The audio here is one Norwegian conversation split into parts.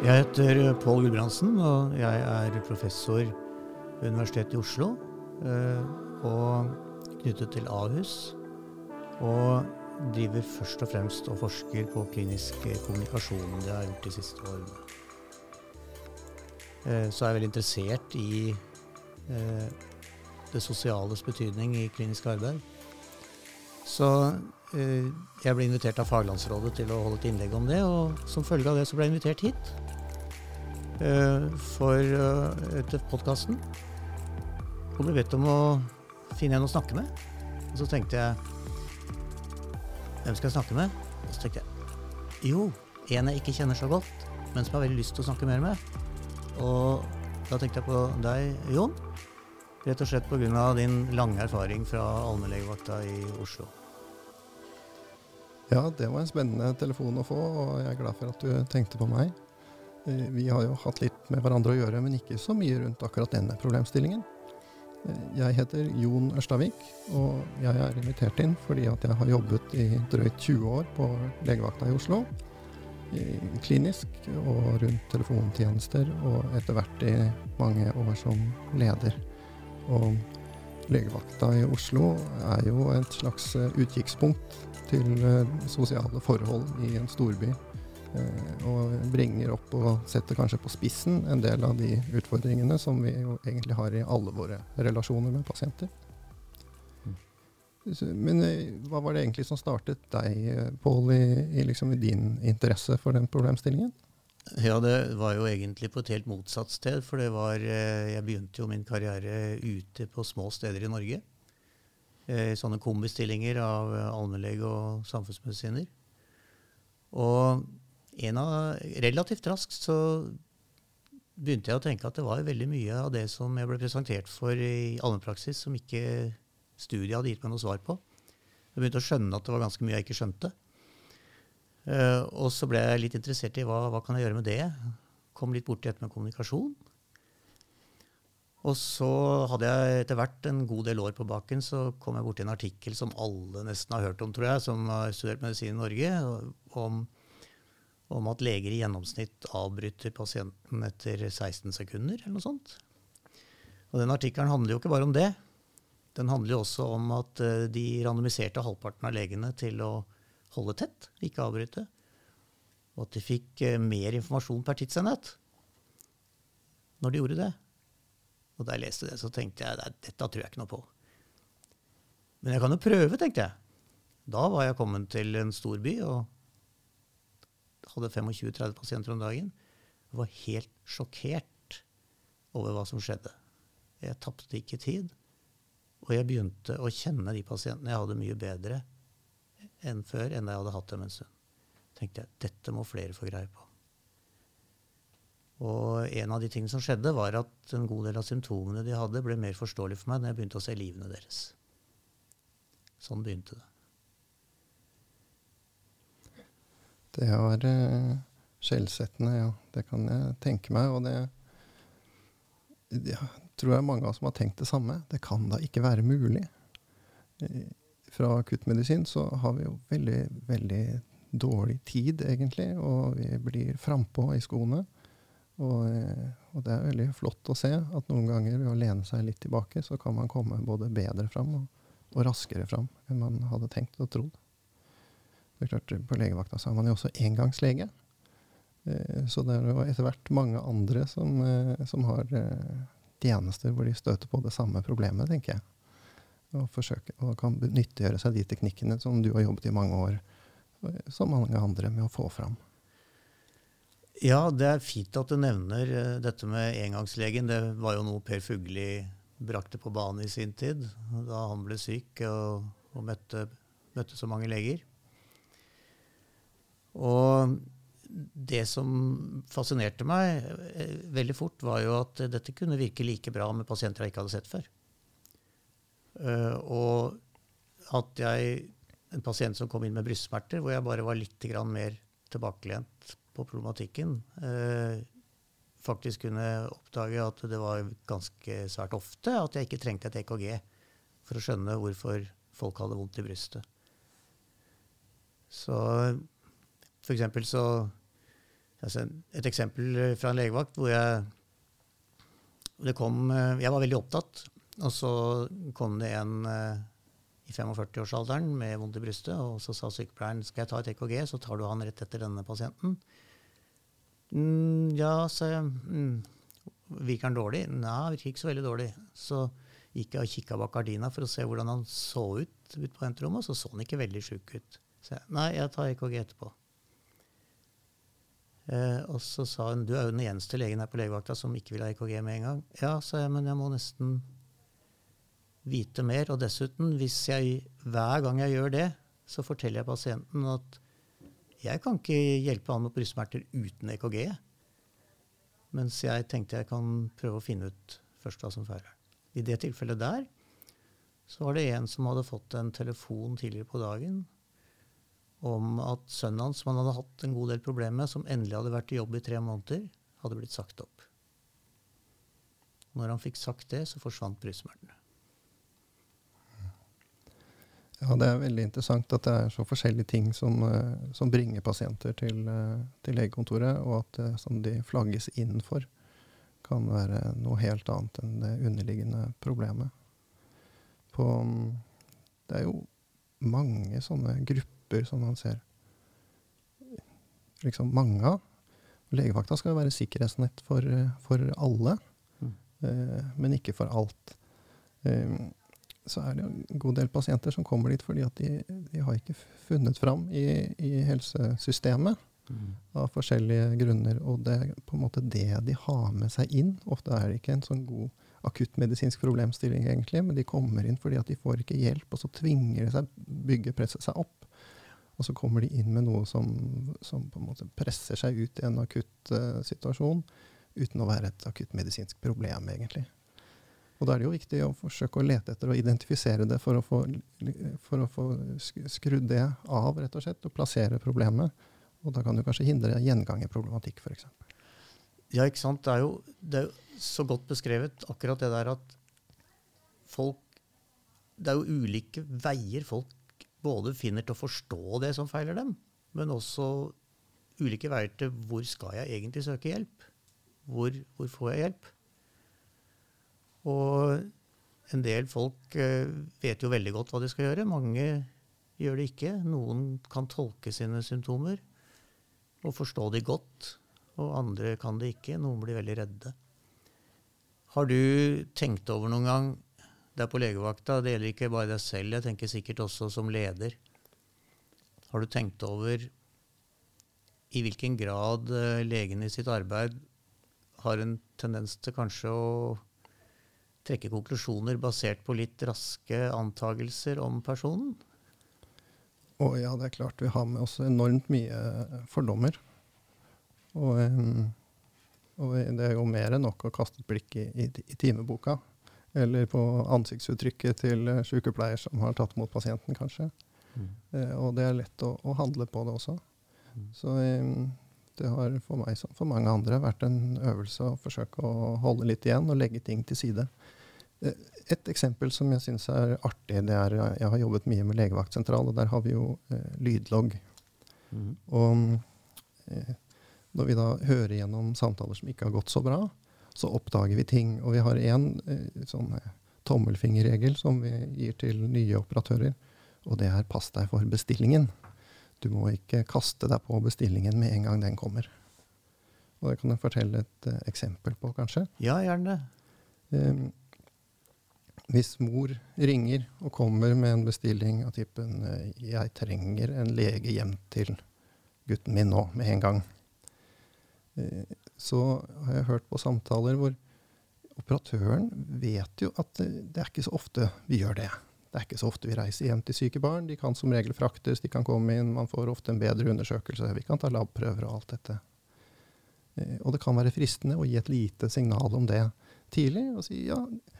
Jeg heter Pål Gudbrandsen, og jeg er professor ved Universitetet i Oslo. eh, Og knyttet til Ahus. Og driver først og fremst og forsker på klinisk kommunikasjon. Det har jeg gjort de siste årene. Eh, Så er jeg veldig interessert i eh, det sosiales betydning i klinisk arbeid. Så eh, jeg ble invitert av Faglandsrådet til å holde et innlegg om det, og som følge av det så ble jeg invitert hit eh, for eh, til podkasten. Og ble bedt om å finne en å snakke med. Og så tenkte jeg Hvem skal jeg snakke med? Og så tenkte jeg jo, en jeg ikke kjenner så godt, men som jeg har veldig lyst til å snakke mer med. Og da tenkte jeg på deg, Jon. Rett og slett pga. din lange erfaring fra allmennlegevakta i Oslo. Ja, det var en spennende telefon å få, og jeg er glad for at du tenkte på meg. Eh, Vi har jo hatt litt med hverandre å gjøre, men ikke så mye rundt akkurat denne problemstillingen. Eh, Jeg heter Jon Ørstavik, og jeg er invitert inn fordi at jeg har jobbet i drøyt 20 år på legevakta i Oslo. Klinisk og rundt telefontjenester, og etter hvert i mange år som leder. Og legevakta i Oslo er jo et slags eh, utkikkspunkt til eh, sosiale forhold i en storby. eh, Og bringer opp og setter kanskje på spissen en del av de utfordringene som vi jo egentlig har i alle våre relasjoner med pasienter. Mm. Men hva var det egentlig som startet deg, Pål, i, i, liksom, i din interesse for den problemstillingen? Ja, det var jo egentlig på et helt motsatt sted. For var eh, Jeg begynte jo min karriere ute på små steder i Norge. eh, I sånne kombistillinger av eh, allmennlege og samfunnsmedisiner. Og av, relativt raskt så begynte jeg å tenke at det var veldig mye av det som jeg ble presentert for i allmennpraksis, som ikke studiet hadde gitt meg noe svar på. Jeg begynte å skjønne at det var ganske mye jeg ikke skjønte. Eh, og så ble jeg litt interessert i hva, hva kan jeg gjøre med det. Kom litt borti dette med kommunikasjon. Og så hadde jeg etter hvert en god del år på baken, så kom jeg borti en artikkel som alle nesten har hørt om, tror jeg, som har studert medisin i Norge, om, om at leger i gjennomsnitt avbryter pasienten etter 16 sekunder, eller noe sånt. Og den artikkelen handler jo ikke bare om det. Den handler jo også om at eh, de randomiserte halvparten av legene til å holde tett, ikke avbryte. Og at de fikk eh, mer informasjon per tidsenhet når de gjorde det. Og da jeg leste det, så tenkte jeg dette tror jeg ikke noe på. Men jeg kan jo prøve, tenkte jeg. Da var jeg kommet til en stor by og hadde 25-30 pasienter om dagen. Jeg var helt sjokkert over hva som skjedde. Jeg tapte ikke tid. Og jeg begynte å kjenne de pasientene jeg hadde mye bedre enn før, enn da jeg hadde hatt dem en stund. tenkte jeg, dette må flere få greie på. Og en av de tingene som skjedde, var at en god del av symptomene de hadde, ble mer forståelig for meg når jeg begynte å se livene deres. Sånn begynte det. Det var uh, skjellsettende, ja. Det kan jeg tenke meg. Og det, ja, tror jeg mange av oss som har tenkt det samme. Det kan da ikke være mulig. Fra akuttmedisin så har vi jo veldig, veldig dårlig tid, egentlig. Og vi blir frampå i skoene. Og, eh, og det er veldig flott å se at noen ganger ved å lene seg litt tilbake, så kan man komme både bedre fram og, og raskere fram enn man hadde tenkt og trodd. Det er klart, På legevakta så er man jo også engangslege. Eh, Så det er jo etter hvert mange andre som, eh, som har tjenester hvor de støter på det samme problemet, tenker jeg. Og, forsøke, og kan nyttiggjøre seg de teknikkene som du har jobbet i mange år, som mange andre, med å få fram. Ja, det er fint at du nevner eh, dette med engangslegen. Det var jo noe Per Fugli brakte på banen i sin tid, da han ble syk og, og møtte, møtte så mange leger. Og det som fascinerte meg eh, veldig fort, var jo at dette kunne virke like bra med pasienter jeg ikke hadde sett før. Eh, og at jeg En pasient som kom inn med brystsmerter, hvor jeg bare var litt mer tilbakelent på problematikken, eh, faktisk kunne oppdage at det var ganske svært ofte at jeg ikke trengte et EKG for å skjønne hvorfor folk hadde vondt i brystet. Så for eksempel så altså, Et eksempel fra en legevakt hvor jeg det kom, Jeg var veldig opptatt, og så kom det en i 45-årsalderen med vondt i brystet, og så sa sykepleieren skal jeg ta et EKG, så tar du han rett etter denne pasienten. Mm, ja, sa jeg. Mm, virker han dårlig? Nei, virker ikke så veldig dårlig. Så gikk jeg og kikka bak gardina for å se hvordan han så ut ut på venterommet, og så så han ikke veldig sjuk ut. Så jeg, nei, jeg tar EKG etterpå. Eh, og så sa hun du er jo den eneste legen her på legevakta som ikke vil ha EKG med en gang. Ja, sa jeg, men jeg må nesten vite mer. Og dessuten, hvis jeg hver gang jeg gjør det, så forteller jeg pasienten at jeg kan ikke hjelpe han med brystsmerter uten EKG. Mens jeg tenkte jeg kan prøve å finne ut først hva som feiler. I det tilfellet der så var det en som hadde fått en telefon tidligere på dagen om at sønnen hans, som han hadde hatt en god del problemer med, som endelig hadde vært i jobb i tre måneder, hadde blitt sagt opp. Når han fikk sagt det, så forsvant brystsmertene. Ja, det er veldig interessant at det er så forskjellige ting som, eh, som bringer pasienter til, eh, til, legekontoret, og at det som de flagges inn for, kan være noe helt annet enn det underliggende problemet. På, det er jo mange sånne grupper som man ser liksom mange av. Legevakta skal være sikkerhetsnett for, for alle, mm. eh, men ikke for alt. Eh, så er det en god del pasienter som kommer dit fordi at de, de har ikke funnet fram i, i helsesystemet mm. av forskjellige grunner. Og det er på en måte det de har med seg inn. Ofte er det ikke en sånn god akuttmedisinsk problemstilling, egentlig, men de kommer inn fordi at de får ikke hjelp, og så tvinger de seg, bygger presset seg opp. Og så kommer de inn med noe som, som på en måte presser seg ut i en akutt uh, situasjon, uten å være et akuttmedisinsk problem, egentlig. Og da er det jo viktig å forsøke å lete etter og identifisere det for å få, for å få skrudd det av, rett og slett, og plassere problemet. Og da kan du kanskje hindre gjengangerproblematikk, f.eks. Ja, ikke sant. Det er, jo, det er jo så godt beskrevet, akkurat det der at folk Det er jo ulike veier folk både finner til å forstå det som feiler dem, men også ulike veier til hvor skal jeg egentlig søke hjelp? Hvor, hvor får jeg hjelp? Og en del folk eh, vet jo veldig godt hva de skal gjøre. Mange gjør det ikke. Noen kan tolke sine symptomer og forstå de godt, og andre kan det ikke. Noen blir veldig redde. Har du tenkt over noen gang Det er på legevakta, det gjelder ikke bare deg selv, jeg tenker sikkert også som leder. Har du tenkt over i hvilken grad eh, legen i sitt arbeid har en tendens til kanskje å trekke konklusjoner basert på litt raske antagelser om personen? Å ja, det er klart. Vi har med oss enormt mye fordommer. Og, og, det er jo mer enn nok å kaste et blikk i, i, i timeboka. Eller på ansiktsuttrykket til sykepleier som har tatt imot pasienten, kanskje. Mm. Eh, og det er lett å, å, handle på det også. Mm. Så det har for meg som for mange andre vært en øvelse å forsøke å holde litt igjen og legge ting til side. Eh, et eksempel som jeg syns er artig, det er Jeg har jobbet mye med legevaktsentral, og der har vi jo eh, lydlogg. Mm. Og eh, når vi da hører gjennom samtaler som ikke har gått så bra, så oppdager vi ting. Og vi har én eh, sånn eh, tommelfingerregel som vi gir til nye operatører, og det er 'pass deg for bestillingen'. Du må ikke kaste deg på bestillingen med en gang den kommer. Og det kan jeg fortelle et uh, eksempel på, kanskje. Ja, gjerne. Um, hvis mor ringer og kommer med en bestilling av typen uh, 'Jeg trenger en lege hjem til gutten min nå, med en gang', uh, så har jeg hørt på samtaler hvor operatøren vet jo at det er ikke så ofte vi gjør det. Det er ikke så ofte vi reiser hjem til syke barn. De kan som regel fraktes, de kan komme inn, man får ofte en bedre undersøkelse. Vi kan ta labprøver og alt dette. Eh, og det kan være fristende å gi et lite signal om det tidlig og si ja, eh,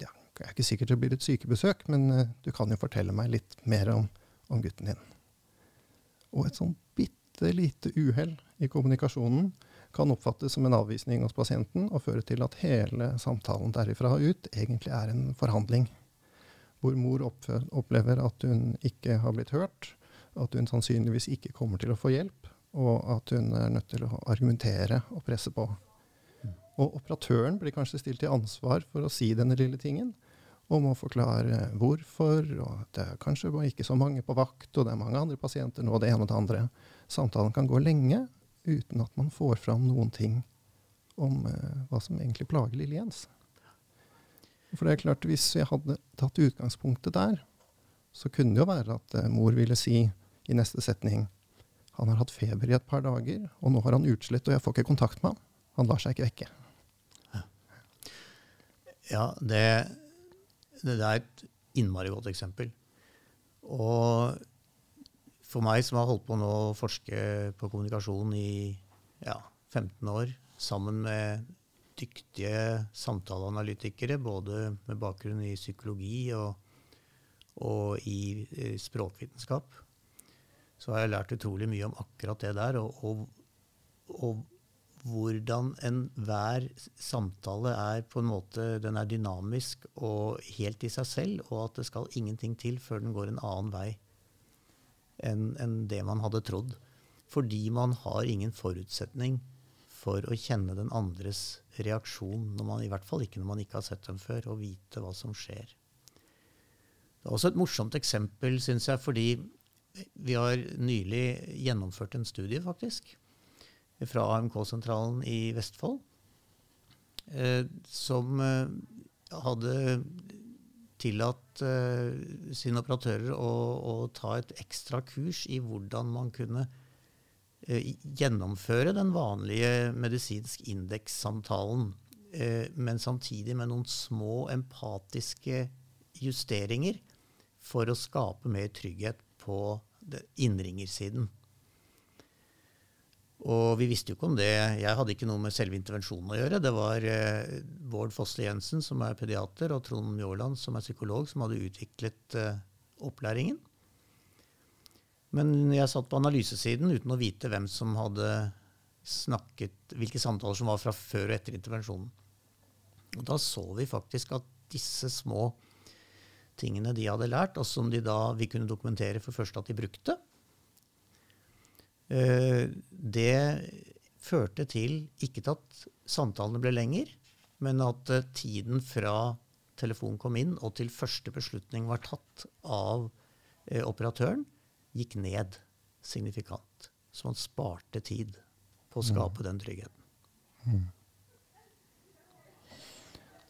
ja Jeg er ikke sikkert det blir et sykebesøk, men eh, du kan jo fortelle meg litt mer om, om gutten din. Og et sånn bitte lite uhell i kommunikasjonen kan oppfattes som en avvisning hos pasienten og føre til at hele samtalen derifra ut egentlig er en forhandling hvor mor opplever at hun ikke har blitt hørt, at hun sannsynligvis ikke kommer til å få hjelp, og at hun er nødt til å argumentere og presse på. Og operatøren blir kanskje stilt til ansvar for å si denne lille tingen, og må forklare hvorfor, og det er kanskje ikke så mange på vakt, og det er mange andre pasienter nå, det ene og det andre. Samtalen kan gå lenge uten at man får fram noen ting om eh, hva som egentlig plager lille Jens. For det er klart, hvis jeg hadde tatt utgangspunktet der, så kunne det jo være at eh, mor ville si i neste setning han har hatt feber i et par dager, og nå har han utslett, og jeg får ikke kontakt med ham. Han lar seg ikke vekke. Ja, det, det er et innmari godt eksempel. Og for meg som har holdt på nå å forske på kommunikasjon i ja, 15 år, sammen med dyktige samtaleanalytikere, både med bakgrunn i psykologi og, og i, i språkvitenskap, så har jeg lært utrolig mye om akkurat det der. Og, og, og hvordan enhver samtale er på en måte den er dynamisk og helt i seg selv, og at det skal ingenting til før den går en annen vei enn en det man hadde trodd. Fordi man har ingen forutsetning for å kjenne den andres reaksjon, man, i hvert fall ikke når man ikke har sett dem før, og vite hva som skjer. Det er også et morsomt eksempel, syns jeg, fordi vi har nylig gjennomført en studie, faktisk fra AMK-sentralen i Vestfold, eh, som eh, hadde tillatt eh, sine operatører å, å, ta et ekstra kurs i hvordan man kunne gjennomføre den vanlige medisinsk indeks-samtalen, men samtidig med noen små empatiske justeringer for å skape mer trygghet på innringersiden. Og vi visste jo ikke om det. Jeg hadde ikke noe med selve intervensjonen å gjøre. Det var eh, Bård Fossli Jensen, som er pediater, og Trond Mjåland, som er psykolog, som hadde utviklet eh, opplæringen. Men jeg satt på analysesiden uten å vite hvem som hadde snakket, hvilke samtaler som var fra før og etter intervensjonen. Og da så vi faktisk at disse små tingene de hadde lært, og som de da, vi kunne dokumentere for først at de brukte, det førte til ikke at samtalene ble lenger, men at eh, tiden fra telefonen kom inn og til første beslutning var tatt av eh, operatøren, gikk ned signifikant. Så man sparte tid på å skape mm. den tryggheten. Mm.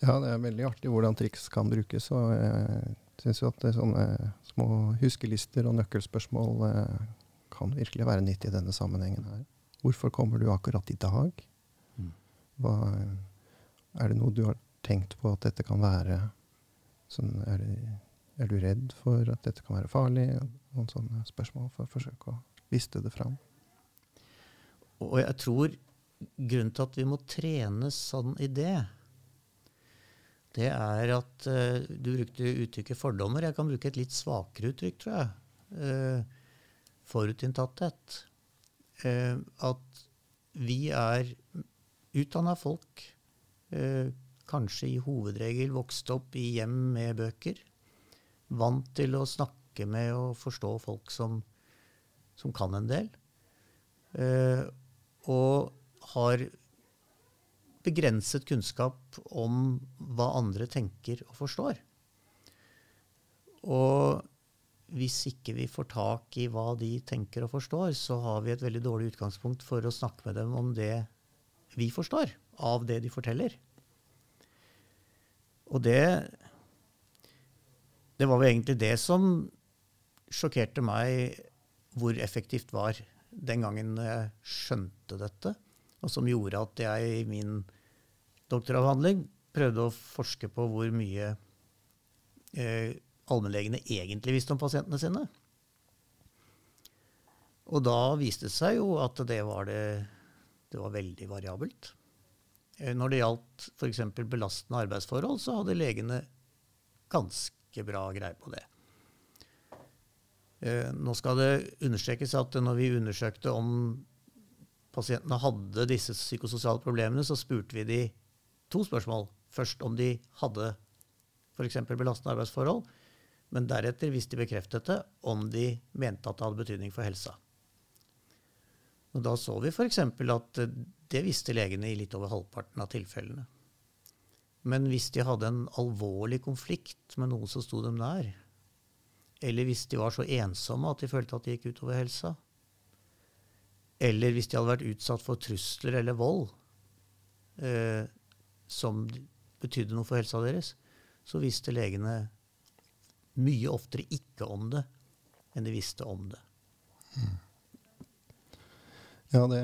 Ja, det er veldig artig hvordan triks kan brukes. og jeg syns at sånne små huskelister og nøkkelspørsmål kan virkelig være nyttig i denne sammenhengen her. Hvorfor kommer du akkurat i dag? Mm. Hva, er det noe du har tenkt på at dette kan være sånn, er, det, er, du redd for at dette kan være farlig? Noen sånne spørsmål for å forsøke å liste det fram. Og jeg tror grunnen til at vi må trene sånn i det, det er at uh, Du brukte uttrykket fordommer. Jeg kan bruke et litt svakere uttrykk, tror jeg. Uh, forutinntatthet. Eh, at vi er utdanna folk, eh, kanskje i hovedregel vokst opp i hjem med bøker. Vant til å snakke med og forstå folk som, som kan en del. Eh, og har begrenset kunnskap om hva andre tenker og forstår. Og hvis ikke vi får tak i hva de tenker og forstår, så har vi et veldig dårlig utgangspunkt for å snakke med dem om det vi forstår av det de forteller. Og det Det var vel egentlig det som sjokkerte meg hvor effektivt var den gangen jeg skjønte dette, og som gjorde at jeg i min doktoravhandling prøvde å forske på hvor mye eh, allmennlegene egentlig visste om pasientene sine. Og da viste det seg jo at det var, det, det var veldig variabelt. Eh, når det gjaldt f.eks. belastende arbeidsforhold, så hadde legene ganske bra greie på det. Eh, nå skal det understrekes at når vi undersøkte om pasientene hadde disse psykososiale problemene, så spurte vi de to spørsmål. Først om de hadde f.eks. belastende arbeidsforhold, men deretter, hvis de bekreftet det, om de mente at det hadde betydning for helsa. Og da så vi f.eks. at eh, det visste legene i litt over halvparten av tilfellene. Men hvis de hadde en alvorlig konflikt med noen som sto dem nær, eller hvis de var så ensomme at de følte at det gikk utover helsa, eller hvis de hadde vært utsatt for trusler eller vold eh, som betydde noe for helsa deres, så visste legene mye oftere ikke om det enn de visste om det. Mm. Ja, det,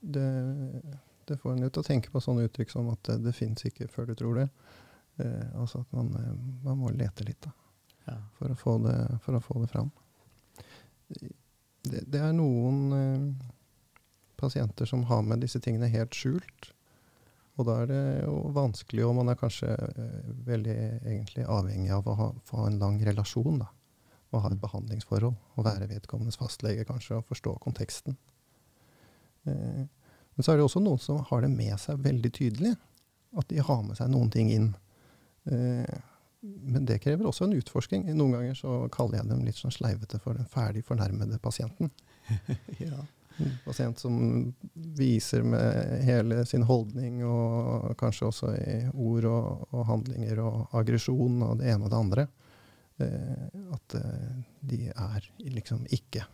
det, det, får en ut til å tenke på sånne uttrykk som at det, det fins ikke før du tror det. Eh, altså at man, eh, man, må lete litt da, ja. for, å få det, for å få det fram. Det, det er noen eh, pasienter som har med disse tingene helt skjult. Og da er det jo vanskelig, og man er kanskje eh, veldig egentlig avhengig av å ha, få en lang relasjon. da, Og ha et behandlingsforhold. Og være vedkommendes fastlege kanskje, og forstå konteksten. Eh, men så er det også noen som har det med seg veldig tydelig. At de har med seg noen ting inn. Eh, men det krever også en utforsking. Noen ganger så kaller jeg dem litt sånn sleivete for den ferdig fornærmede pasienten. ja. En pasient som viser med hele sin holdning, og kanskje også i ord og, og handlinger og aggresjon og det ene og det andre, eh, at eh, de er liksom ikke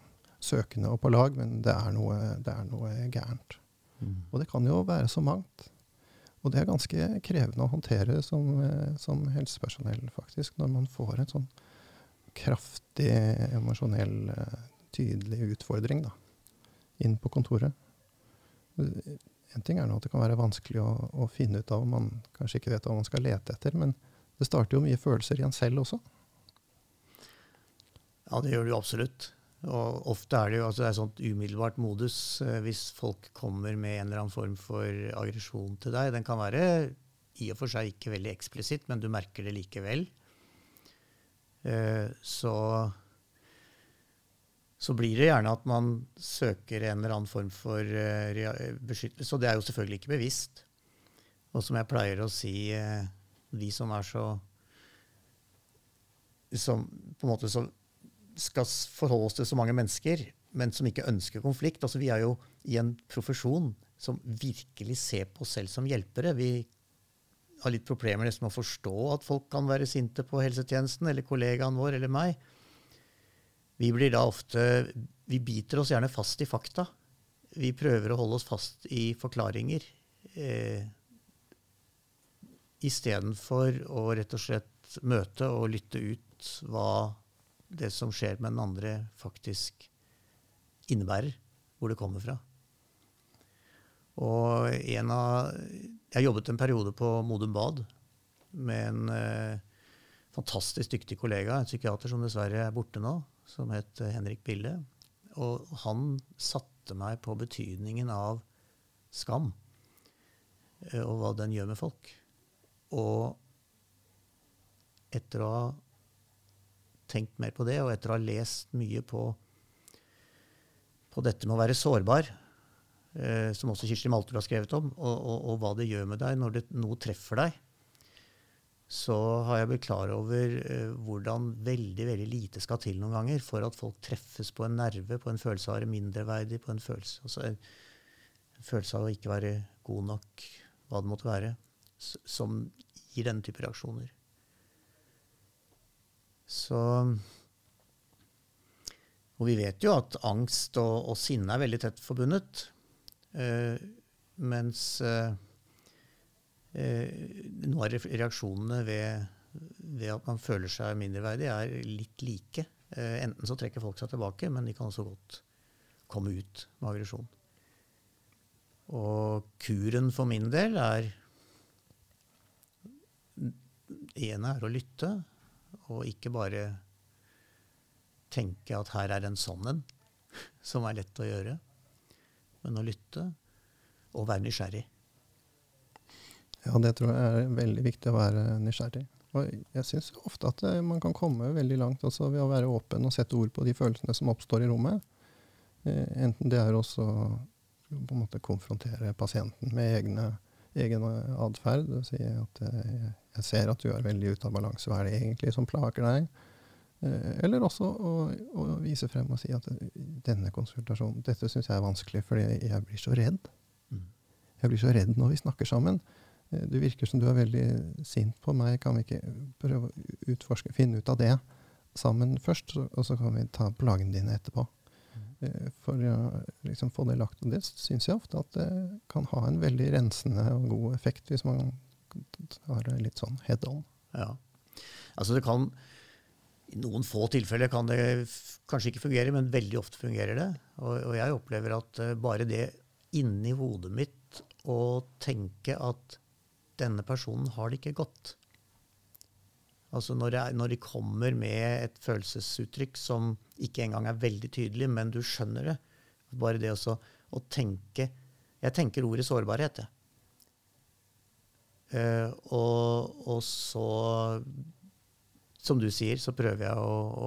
søkende og på lag, men det er noe, det er noe gærent. Mm. Og det kan jo være så mangt. Og det er ganske krevende å håndtere som, eh, som helsepersonell, faktisk, når man får en sånn kraftig emosjonell, tydelig utfordring da, inn på kontoret. En ting er nå at det kan være vanskelig å, å, finne ut av om man kanskje ikke vet hva man skal lete etter, men det starter jo mye følelser i en selv også. Ja, det gjør det jo absolutt. Og ofte er det jo altså det sånt umiddelbart modus eh, hvis folk kommer med en eller annen form for aggresjon til deg. Den kan være i og for seg ikke veldig eksplisitt, men du merker det likevel. Eh, så, så blir det gjerne at man søker en eller annen form for eh, beskyttelse. Og det er jo selvfølgelig ikke bevisst. Og som jeg pleier å si, eh, de som er så som på en måte så skal forholde oss til så mange mennesker, men som ikke ønsker konflikt. Altså, vi er jo i en profesjon som virkelig ser på oss selv som hjelpere. Vi har litt problemer med å forstå at folk kan være sinte på helsetjenesten, eller kollegaen vår, eller meg. Vi blir da ofte Vi biter oss gjerne fast i fakta. Vi prøver å holde oss fast i forklaringer. Eh, Istedenfor å rett og slett møte og lytte ut hva det som skjer med den andre, faktisk innebærer. Hvor det kommer fra. Og en av Jeg jobbet en periode på Modum Bad med en eh, fantastisk dyktig kollega, en psykiater som dessverre er borte nå, som het Henrik Bille. Og han satte meg på betydningen av skam, eh, og hva den gjør med folk. Og etter å ha tenkt mer på det, og etter å ha lest mye på, på dette med å være sårbar, eh, som også Kirsti Malter har skrevet om, og, og, og, hva det gjør med deg når det, noe treffer deg, så har jeg blitt klar over uh, hvordan veldig veldig lite skal til noen ganger for at folk treffes på en nerve, på en følelse av å være mindreverdig, på en følelse, altså en, en følelse av å ikke være god nok, hva det måtte være, som gir denne type reaksjoner. Så Og vi vet jo at angst og, og sinne er veldig tett forbundet. Uh, mens uh, noen av reaksjonene ved, ved, at man føler seg mindreverdig, er litt like. enten så trekker folk seg tilbake, men de kan også godt komme ut med aggresjon. Og kuren for min del er ene er å lytte og ikke bare tenke at her er en sånn en, som er lett å gjøre, men å lytte og være nysgjerrig. Ja, det tror jeg er veldig viktig å være nysgjerrig. Og jeg syns ofte at eh, man kan komme veldig langt også ved å være åpen og sette ord på de følelsene som oppstår i rommet. Eh, enten det er også på en måte konfrontere pasienten med egne, egen atferd. Si at eh, jeg ser at du er veldig ute av balanse. Hva er det egentlig som plager deg? Eller også å, å, vise frem og si at denne konsultasjonen, dette syns jeg er vanskelig fordi jeg blir så redd. Mm. Jeg blir så redd når vi snakker sammen. Eh, det virker som du er veldig sint på meg. Kan vi ikke prøve å utforske, finne ut av det sammen først, og så kan vi ta plagene dine etterpå? Mm. Eh, for å liksom få det lagt. Og det syns jeg ofte at det kan ha en veldig rensende og god effekt hvis man har det litt sånn head on. Ja. Altså det kan i noen få tilfeller kan det kanskje ikke fungere, men veldig ofte fungerer det. Og, og jeg opplever at bare det inni hodet mitt å tenke at denne personen har det ikke godt Altså når, jeg, når de kommer med et følelsesuttrykk som ikke engang er veldig tydelig, men du skjønner det. Bare det også å tenke Jeg tenker ordet sårbarhet, jeg. Uh, og, og så som du sier, så prøver jeg å, å,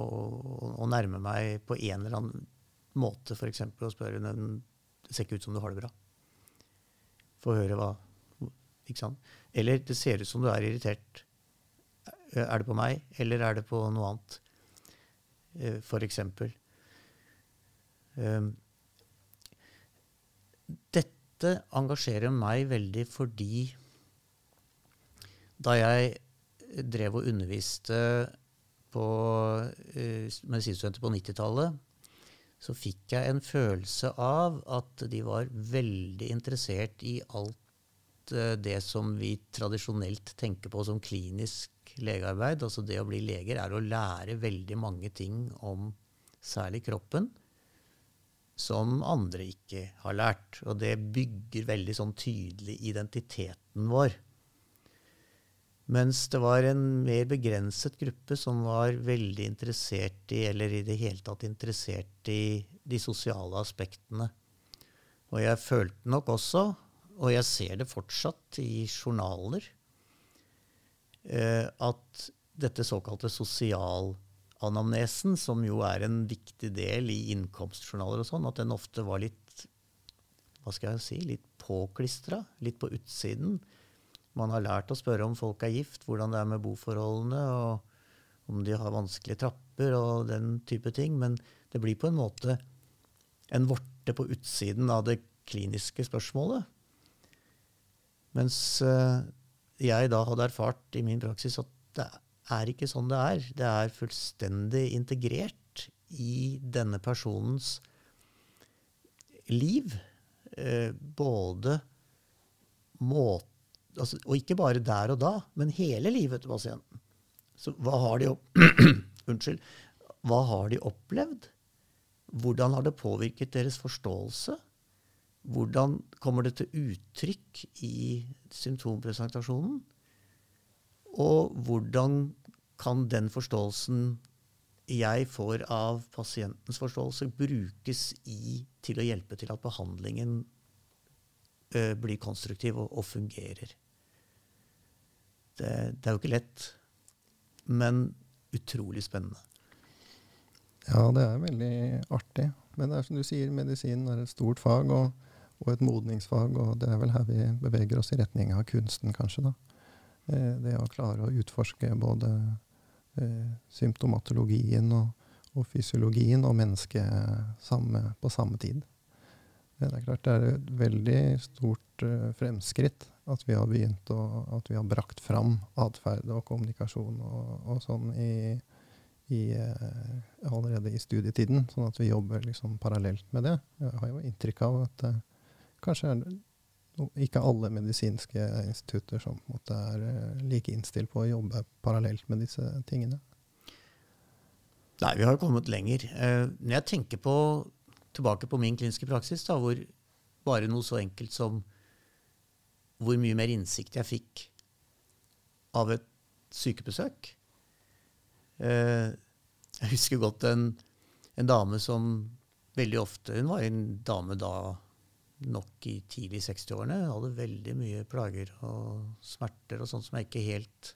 å nærme meg på en eller annen måte, f.eks. å spørre den Det ser ikke ut som du har det bra. Få høre hva? Eller det ser ut som du er irritert. Er det på meg, eller er det på noe annet? For f.eks. Um, dette engasjerer meg veldig fordi da jeg drev og underviste på medisinstudenter på 90-tallet, så fikk jeg en følelse av at de var veldig interessert i alt det som vi tradisjonelt tenker på som klinisk legearbeid. Altså det å bli leger er å lære veldig mange ting om særlig kroppen som andre ikke har lært. Og det bygger veldig sånn tydelig identiteten vår. Mens det var en mer begrenset gruppe som var veldig interessert i, eller i det hele tatt interessert i, de sosiale aspektene. Og jeg følte nok også, og jeg ser det fortsatt i journaler, eh, at dette såkalte sosialanamnesen, som jo er en viktig del i innkomstjournaler og sånn, at den ofte var litt hva skal jeg si, litt påklistra, litt på utsiden man har lært å spørre om folk er gift, hvordan det er med boforholdene, og om de har vanskelige trapper og den type ting. Men det blir på en måte en vorte på utsiden av det kliniske spørsmålet. Mens uh, jeg da hadde erfart i min praksis at det er ikke sånn det er. Det er fullstendig integrert i denne personens liv. Uh, både måte altså, Og ikke bare der og da, men hele livet til pasienten. Så hva har de, Unnskyld, hva har de opplevd? Hvordan har det påvirket deres forståelse? Hvordan kommer det til uttrykk i symptompresentasjonen? Og hvordan kan den forståelsen jeg får av pasientens forståelse, brukes i, til å hjelpe til at behandlingen ø, blir konstruktiv og, og fungerer? Det, det, er jo ikke lett, men utrolig spennende. Ja, det er veldig artig. Men det er som du sier, medisin er et stort fag og, og, et modningsfag, og det er vel her vi beveger oss i retning av kunsten, kanskje. da. Eh, det å klare å utforske både eh, symptomatologien og, og, fysiologien og mennesket på samme tid. Det er klart det er et veldig stort uh, fremskritt at vi har begynt å, at vi har brakt fram atferd og kommunikasjon og, og sånn i, i, allerede i studietiden, sånn at vi jobber liksom parallelt med det. Jeg har jo inntrykk av at kanskje er det ikke alle medisinske institutter som måte, er like innstilt på å jobbe parallelt med disse tingene. Nei, vi har kommet lenger. Når jeg tenker på tilbake på min kliniske praksis, da, hvor bare noe så enkelt som hvor mye mer innsikt jeg fikk av et sykebesøk. Eh, jeg husker godt en, en, dame som veldig ofte Hun var en dame da nok i tidlig 60-årene. Hadde veldig mye plager og smerter og sånt som jeg ikke helt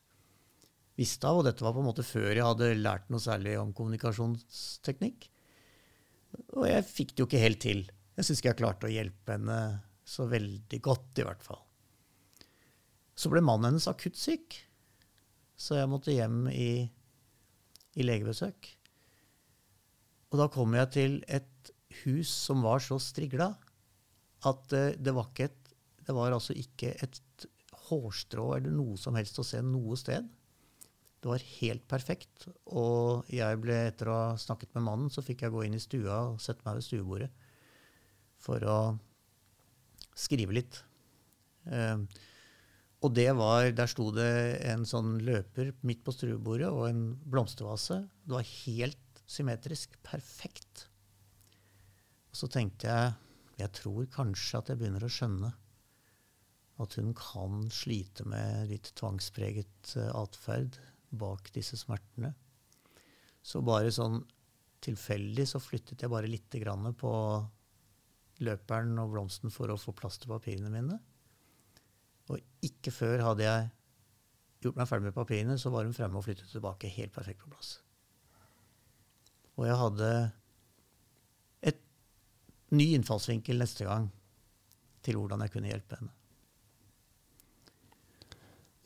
visste av. Og dette var på en måte før jeg hadde lært noe særlig om kommunikasjonsteknikk. Og jeg fikk det jo ikke helt til. Jeg syns ikke jeg klarte å hjelpe henne så veldig godt, i hvert fall. Så ble mannen hennes akutt syk, så jeg måtte hjem i i legebesøk. Og da kom jeg til et hus som var så strigla at uh, det var et Det var altså ikke et hårstrå eller noe som helst å se noe sted. Det var helt perfekt. Og jeg ble, etter å ha snakket med mannen, så fikk jeg gå inn i stua og sette meg ved stuebordet for å skrive litt. Eh, og det var, der sto det en sånn løper midt på stuebordet og en blomstervase. Det var helt symmetrisk. Perfekt. Og så tenkte jeg jeg tror kanskje at jeg begynner å skjønne at hun kan slite med litt tvangspreget uh, atferd bak disse smertene. Så bare sånn tilfeldig så flyttet jeg bare litt grann på løperen og blomsten for å få plass til papirene mine. Og ikke før hadde jeg gjort meg ferdig med papirene, så var hun fremme og flyttet tilbake helt perfekt på plass. Og jeg hadde ny innfallsvinkel neste gang til hvordan jeg kunne hjelpe henne.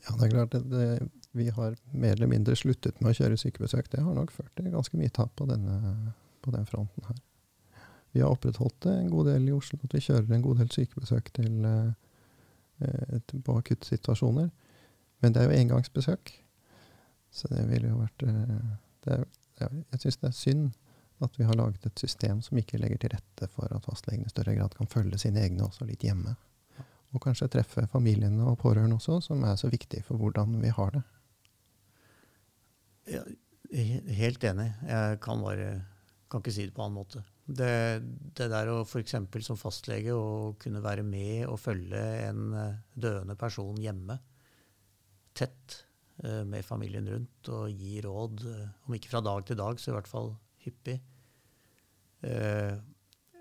Ja, det er klart at det, vi har mer eller mindre sluttet med å kjøre sykebesøk. Det har nok ført til ganske mye tap på, denne, på den fronten her. Vi har opprettholdt det en god del i Oslo, at vi kjører en god del sykebesøk til, eh, til, på akuttsituasjoner. Men det er jo engangsbesøk. Så det ville jo vært eh, er, Jeg syns det er synd at vi har laget et system som ikke legger til rette for at fastlegene i større grad kan følge sine egne også litt hjemme. Og kanskje treffe familiene og pårørende også, som er så viktig for hvordan vi har det. Ja, helt enig. Jeg kan bare kan ikke si det på en annen måte. Det, det der å f.eks. som fastlege å kunne være med og følge en eh, døende person hjemme tett eh, med familien rundt og gi råd, eh, om ikke fra dag til dag, så i hvert fall hyppig.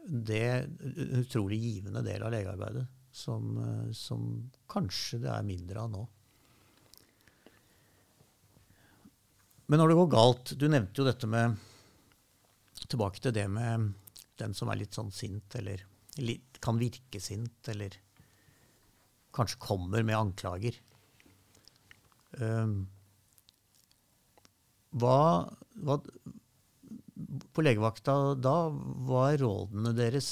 Det er en utrolig givende del av legearbeidet som, som kanskje det er mindre av nå. Men når det går galt Du nevnte jo dette med Tilbake til det med den som er litt sånn sint, eller litt, kan virke sint, eller kanskje kommer med anklager. Um, hva, hva, På legevakta da, hva er rådene deres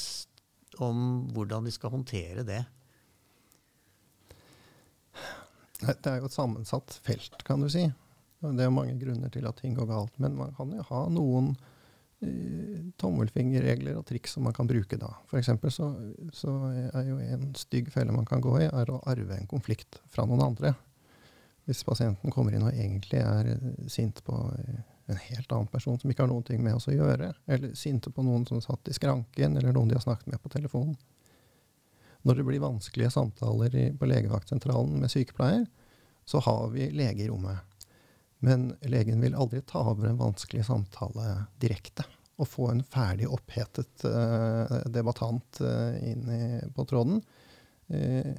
om hvordan de skal håndtere det? Det er jo et sammensatt felt, kan du si. Det er mange grunner til at ting går galt. Men man kan jo ha noen uh, tommelfingerregler og triks som man kan bruke da. F.eks. Så, så er jo en stygg felle man kan gå i, er å arve en konflikt fra noen andre. Hvis pasienten kommer inn og egentlig er sint på en helt annen person som ikke har noen ting med oss å gjøre, eller sinte på noen som satt i skranken, eller noen de har snakket med på telefonen. Når det blir vanskelige samtaler på legevaktsentralen med sykepleier, så har vi lege i rommet. Men legen vil aldri ta over en vanskelig samtale direkte. Og få en ferdig opphetet uh, debattant uh, inn i, på tråden. Uh,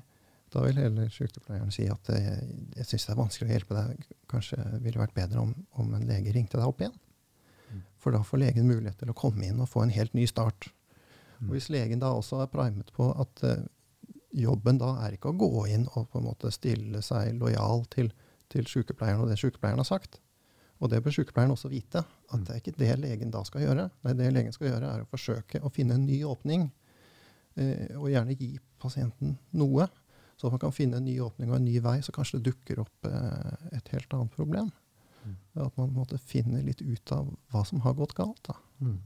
da vil heller sykepleieren si at jeg syns det er vanskelig å hjelpe deg. Kanskje ville det vært bedre om, om, en lege ringte deg opp igjen. Mm. For da får legen mulighet til å komme inn og få en helt ny start. Mm. Og hvis legen da også er primet på at jobben da er ikke å gå inn og på en måte stille seg lojal til til sykepleieren og det sykepleieren har sagt. Og det bør sykepleieren også vite, at det er ikke det legen da skal gjøre. Nei, det legen skal gjøre, er å forsøke å finne en ny åpning, eh, og gjerne gi pasienten noe. Så man kan finne en ny åpning og en ny vei, så kanskje det dukker opp eh, et helt annet problem. Mm. At man måtte finne litt ut av hva som har gått galt. da. Mm.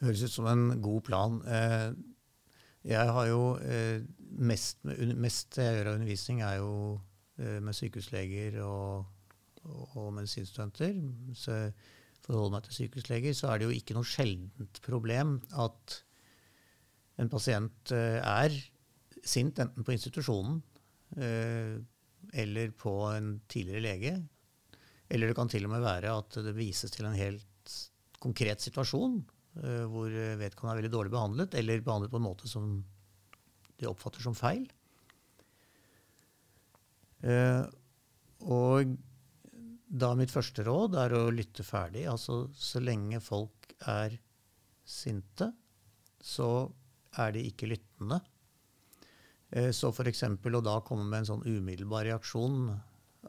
Høres ut som en god plan. Eh, jeg har jo eh, mest, mest jeg gjør av undervisning, er jo med sykehusleger og, og medisinstudenter. Så holde meg til sykehusleger, så er det jo ikke noe sjeldent problem at en pasient er sint enten på institusjonen eh, eller på en tidligere lege. Eller det kan til og med være at det vises til en helt konkret situasjon hvor vedkommende er veldig dårlig behandlet, eller behandlet på en måte som de oppfatter som feil. Eh, og da mitt første råd er å lytte ferdig. Altså så lenge folk er sinte, så er de ikke lyttende. Eh, så f.eks. å da komme med en sånn umiddelbar reaksjon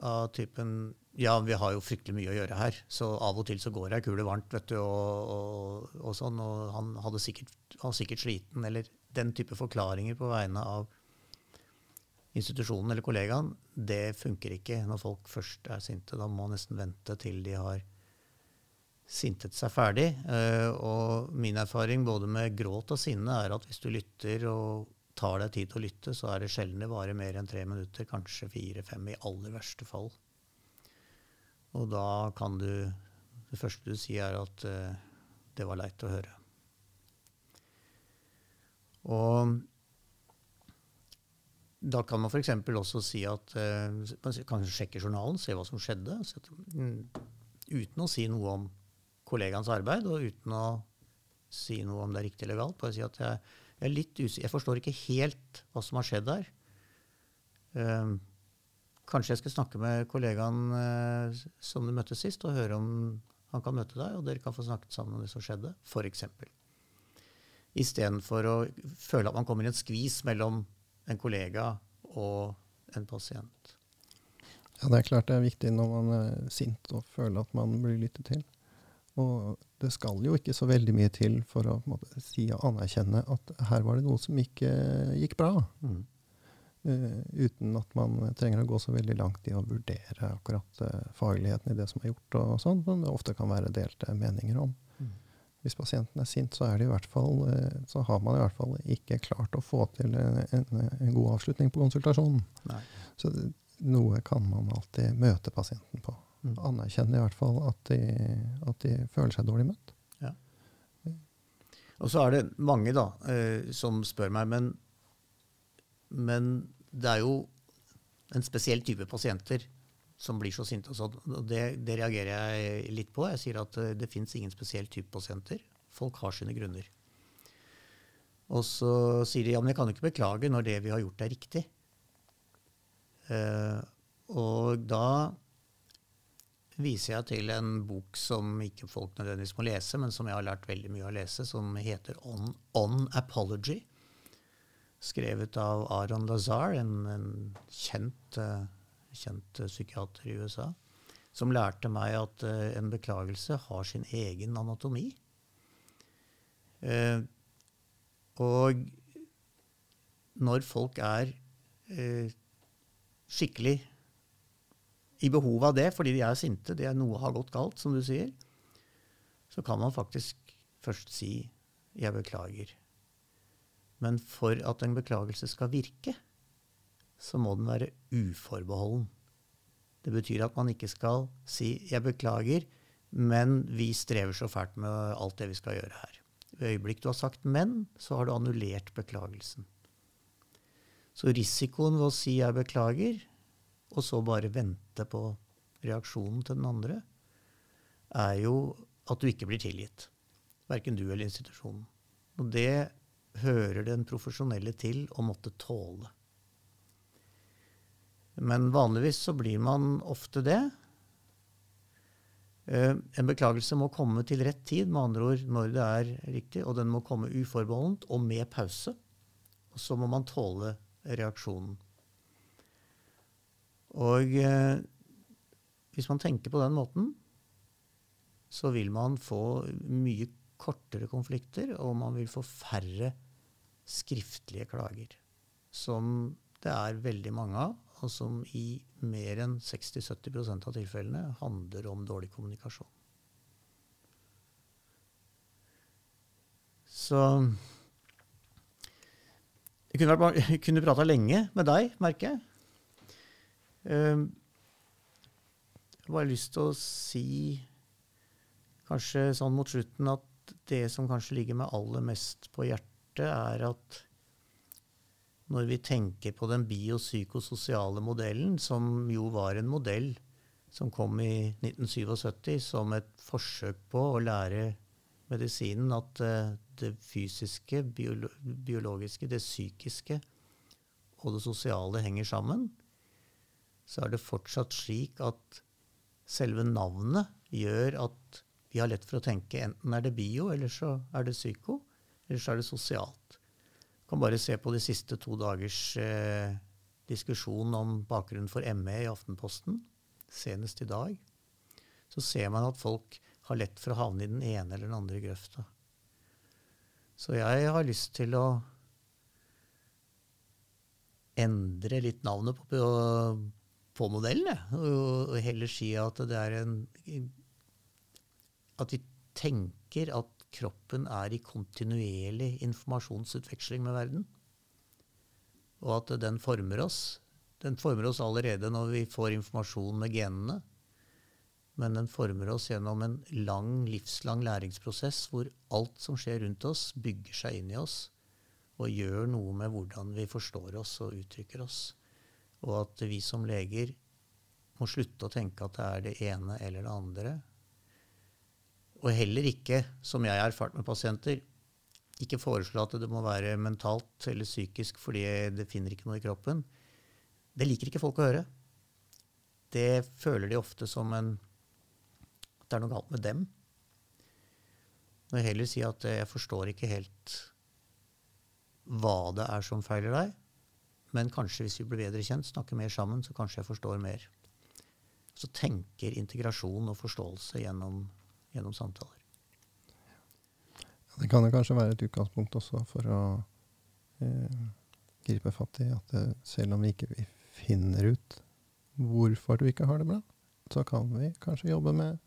av typen Ja, vi har jo fryktelig mye å gjøre her. Så av og til så går ei kule varmt, vet du, og, og, og, sånn. Og han hadde sikkert, var sikkert sliten, eller den type forklaringer på vegne av institusjonen eller kollegaen, det funker ikke når folk først er sinte. Da må man nesten vente til de har sintet seg ferdig. Uh, og min erfaring både med gråt og sinne er at hvis du lytter og tar deg tid til å lytte, så er det sjelden det varer mer enn tre minutter, kanskje fire-fem i aller verste fall. Og da kan du Det første du sier, er at uh, det var leit å høre. Og da kan man f.eks. også si at uh, man kan sjekke journalen, se hva som skjedde. Um, uten å si noe om kollegaens arbeid, og uten å si noe om det er riktig eller galt. Bare si at jeg, jeg er litt usikker. Jeg forstår ikke helt hva som har skjedd der. Um, Kanskje jeg skal snakke med kollegaen uh, som du møtte sist, og høre om han kan møte deg, og dere kan få snakket sammen om det som skjedde, f.eks. Istedenfor å føle at man kommer i en skvis mellom en kollega og en pasient. Ja, Det er klart det er viktig når man er sint og føler at man blir lyttet til. Og det skal jo ikke så veldig mye til for å måte, si og anerkjenne at her var det noe som ikke gikk bra. Mm. Uh, uten at man trenger å gå så veldig langt i å vurdere akkurat uh, fagligheten i det som er gjort, og sånn, som det ofte kan være delte meninger om. Mm. Hvis pasienten er sint, så, er det i hvert fall, uh, så har man i hvert fall ikke klart å få til en, en, en god avslutning på konsultasjonen. Nei. Så noe kan man alltid møte pasienten på. Mm. Anerkjenne i hvert fall at de, at de føler seg dårlig møtt. Ja. Og så er det mange da, som spør meg, men men det er jo en spesiell type pasienter som blir så sinte. og det, det, reagerer jeg litt på. Jeg sier at eh, det fins ingen spesiell type pasienter. Folk har sine grunner. Og så sier de ja, men jeg kan jo ikke beklage når det vi har gjort, er riktig. Eh, og da viser jeg til en bok som ikke folk nødvendigvis må lese, men som jeg har lært veldig mye å lese, som heter On, On Apology skrevet av Aron Lazar, en, en kjent, uh, kjent, psykiater i USA, som lærte meg at uh, en beklagelse har sin egen anatomi. Uh, og når folk er skikkelig i behov av det fordi de er sinte, det er noe har gått galt, som du sier, så kan man faktisk først si 'jeg beklager'. Men for at en beklagelse skal virke, så må den være uforbeholden. Det betyr at man ikke skal si 'jeg beklager', men vi strever så fælt med alt det vi skal gjøre her. Ved øyeblikk du har sagt 'men', så har du annullert beklagelsen. Så risikoen ved å si 'jeg beklager', og så bare vente på reaksjonen til den andre, er jo at du ikke blir tilgitt. Verken du eller institusjonen. Og det hører den profesjonelle til å måtte tåle. Men vanligvis så blir man ofte det. Eh, en beklagelse må komme til rett tid, med andre ord når det er riktig, og den må komme uforbeholdent og med pause. Og så må man tåle reaksjonen. Og eh, hvis man tenker på den måten, så vil man få mye kortere konflikter, og man vil få færre skriftlige klager. Som det er veldig mange av, og som i mer enn 60-70% av tilfellene handler om dårlig kommunikasjon. Så Jeg kunne, vært, kunne prata lenge med deg, merker jeg. Uh, jeg har lyst til å si, kanskje sånn mot slutten, at det som kanskje ligger meg aller mest på hjertet, er at når vi tenker på den biopsykososiale modellen, som jo var en modell som kom i 1977 som et forsøk på å lære medisinen at uh, det fysiske, biologiske, det psykiske og det sosiale henger sammen, så er det fortsatt slik at selve navnet gjør at vi har lett for å tenke enten er det bio, eller så er det psyko, eller så er det sosialt. Du kan bare se på de siste to dagers eh, diskusjon om bakgrunnen for ME i Aftenposten. senest i dag, så ser man at folk har lett for å havne i den ene eller den andre grøfta. Så jeg har lyst til å endre litt navnet på, på, på modellen. Og, og heller si at det er en At vi tenker at kroppen er i kontinuerlig informasjonsutveksling med verden. Og at den former oss. Den former oss allerede når vi får informasjon med genene. Men den former oss gjennom en lang, livslang læringsprosess hvor alt som skjer rundt oss, bygger seg inn i oss og gjør noe med hvordan vi forstår oss og uttrykker oss. Og at vi som leger må slutte å tenke at det er det ene eller det andre. Og heller ikke, som jeg har erfart med pasienter, ikke foreslå at det må være mentalt eller psykisk fordi det finner ikke noe i kroppen. Det liker ikke folk å høre. Det føler de ofte som en at det er noe galt med dem. Når jeg heller sier at jeg forstår ikke helt hva det er som feiler deg, men kanskje hvis vi blir bedre kjent, snakker mer sammen, så kanskje jeg forstår mer. Så tenker integrasjon og forståelse gjennom, gjennom samtaler. Det kan jo kanskje være et utgangspunkt også for å eh, gripe fatt i at det, selv om vi ikke finner ut hvorfor du ikke har det bra, så kan vi kanskje jobbe med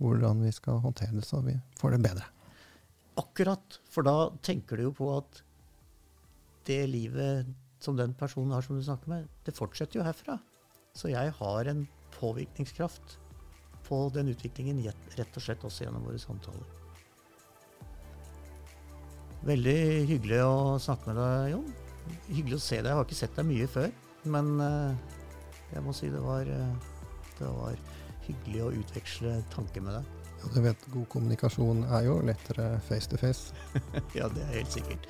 hvordan vi skal håndtere det så vi får det bedre. Akkurat. For da tenker du jo på at det livet som den personen har som du snakker med, det fortsetter jo herfra. Så jeg har en påvirkningskraft på den utviklingen rett og slett også gjennom våre samtaler. Veldig hyggelig å snakke med deg, Jon. Hyggelig å se deg. Jeg har ikke sett deg mye før. Men uh, jeg må si det var, uh, det var hyggelig å utveksle tanker med deg. Ja, du vet, god kommunikasjon er jo lettere face to face. ja, det er helt sikkert.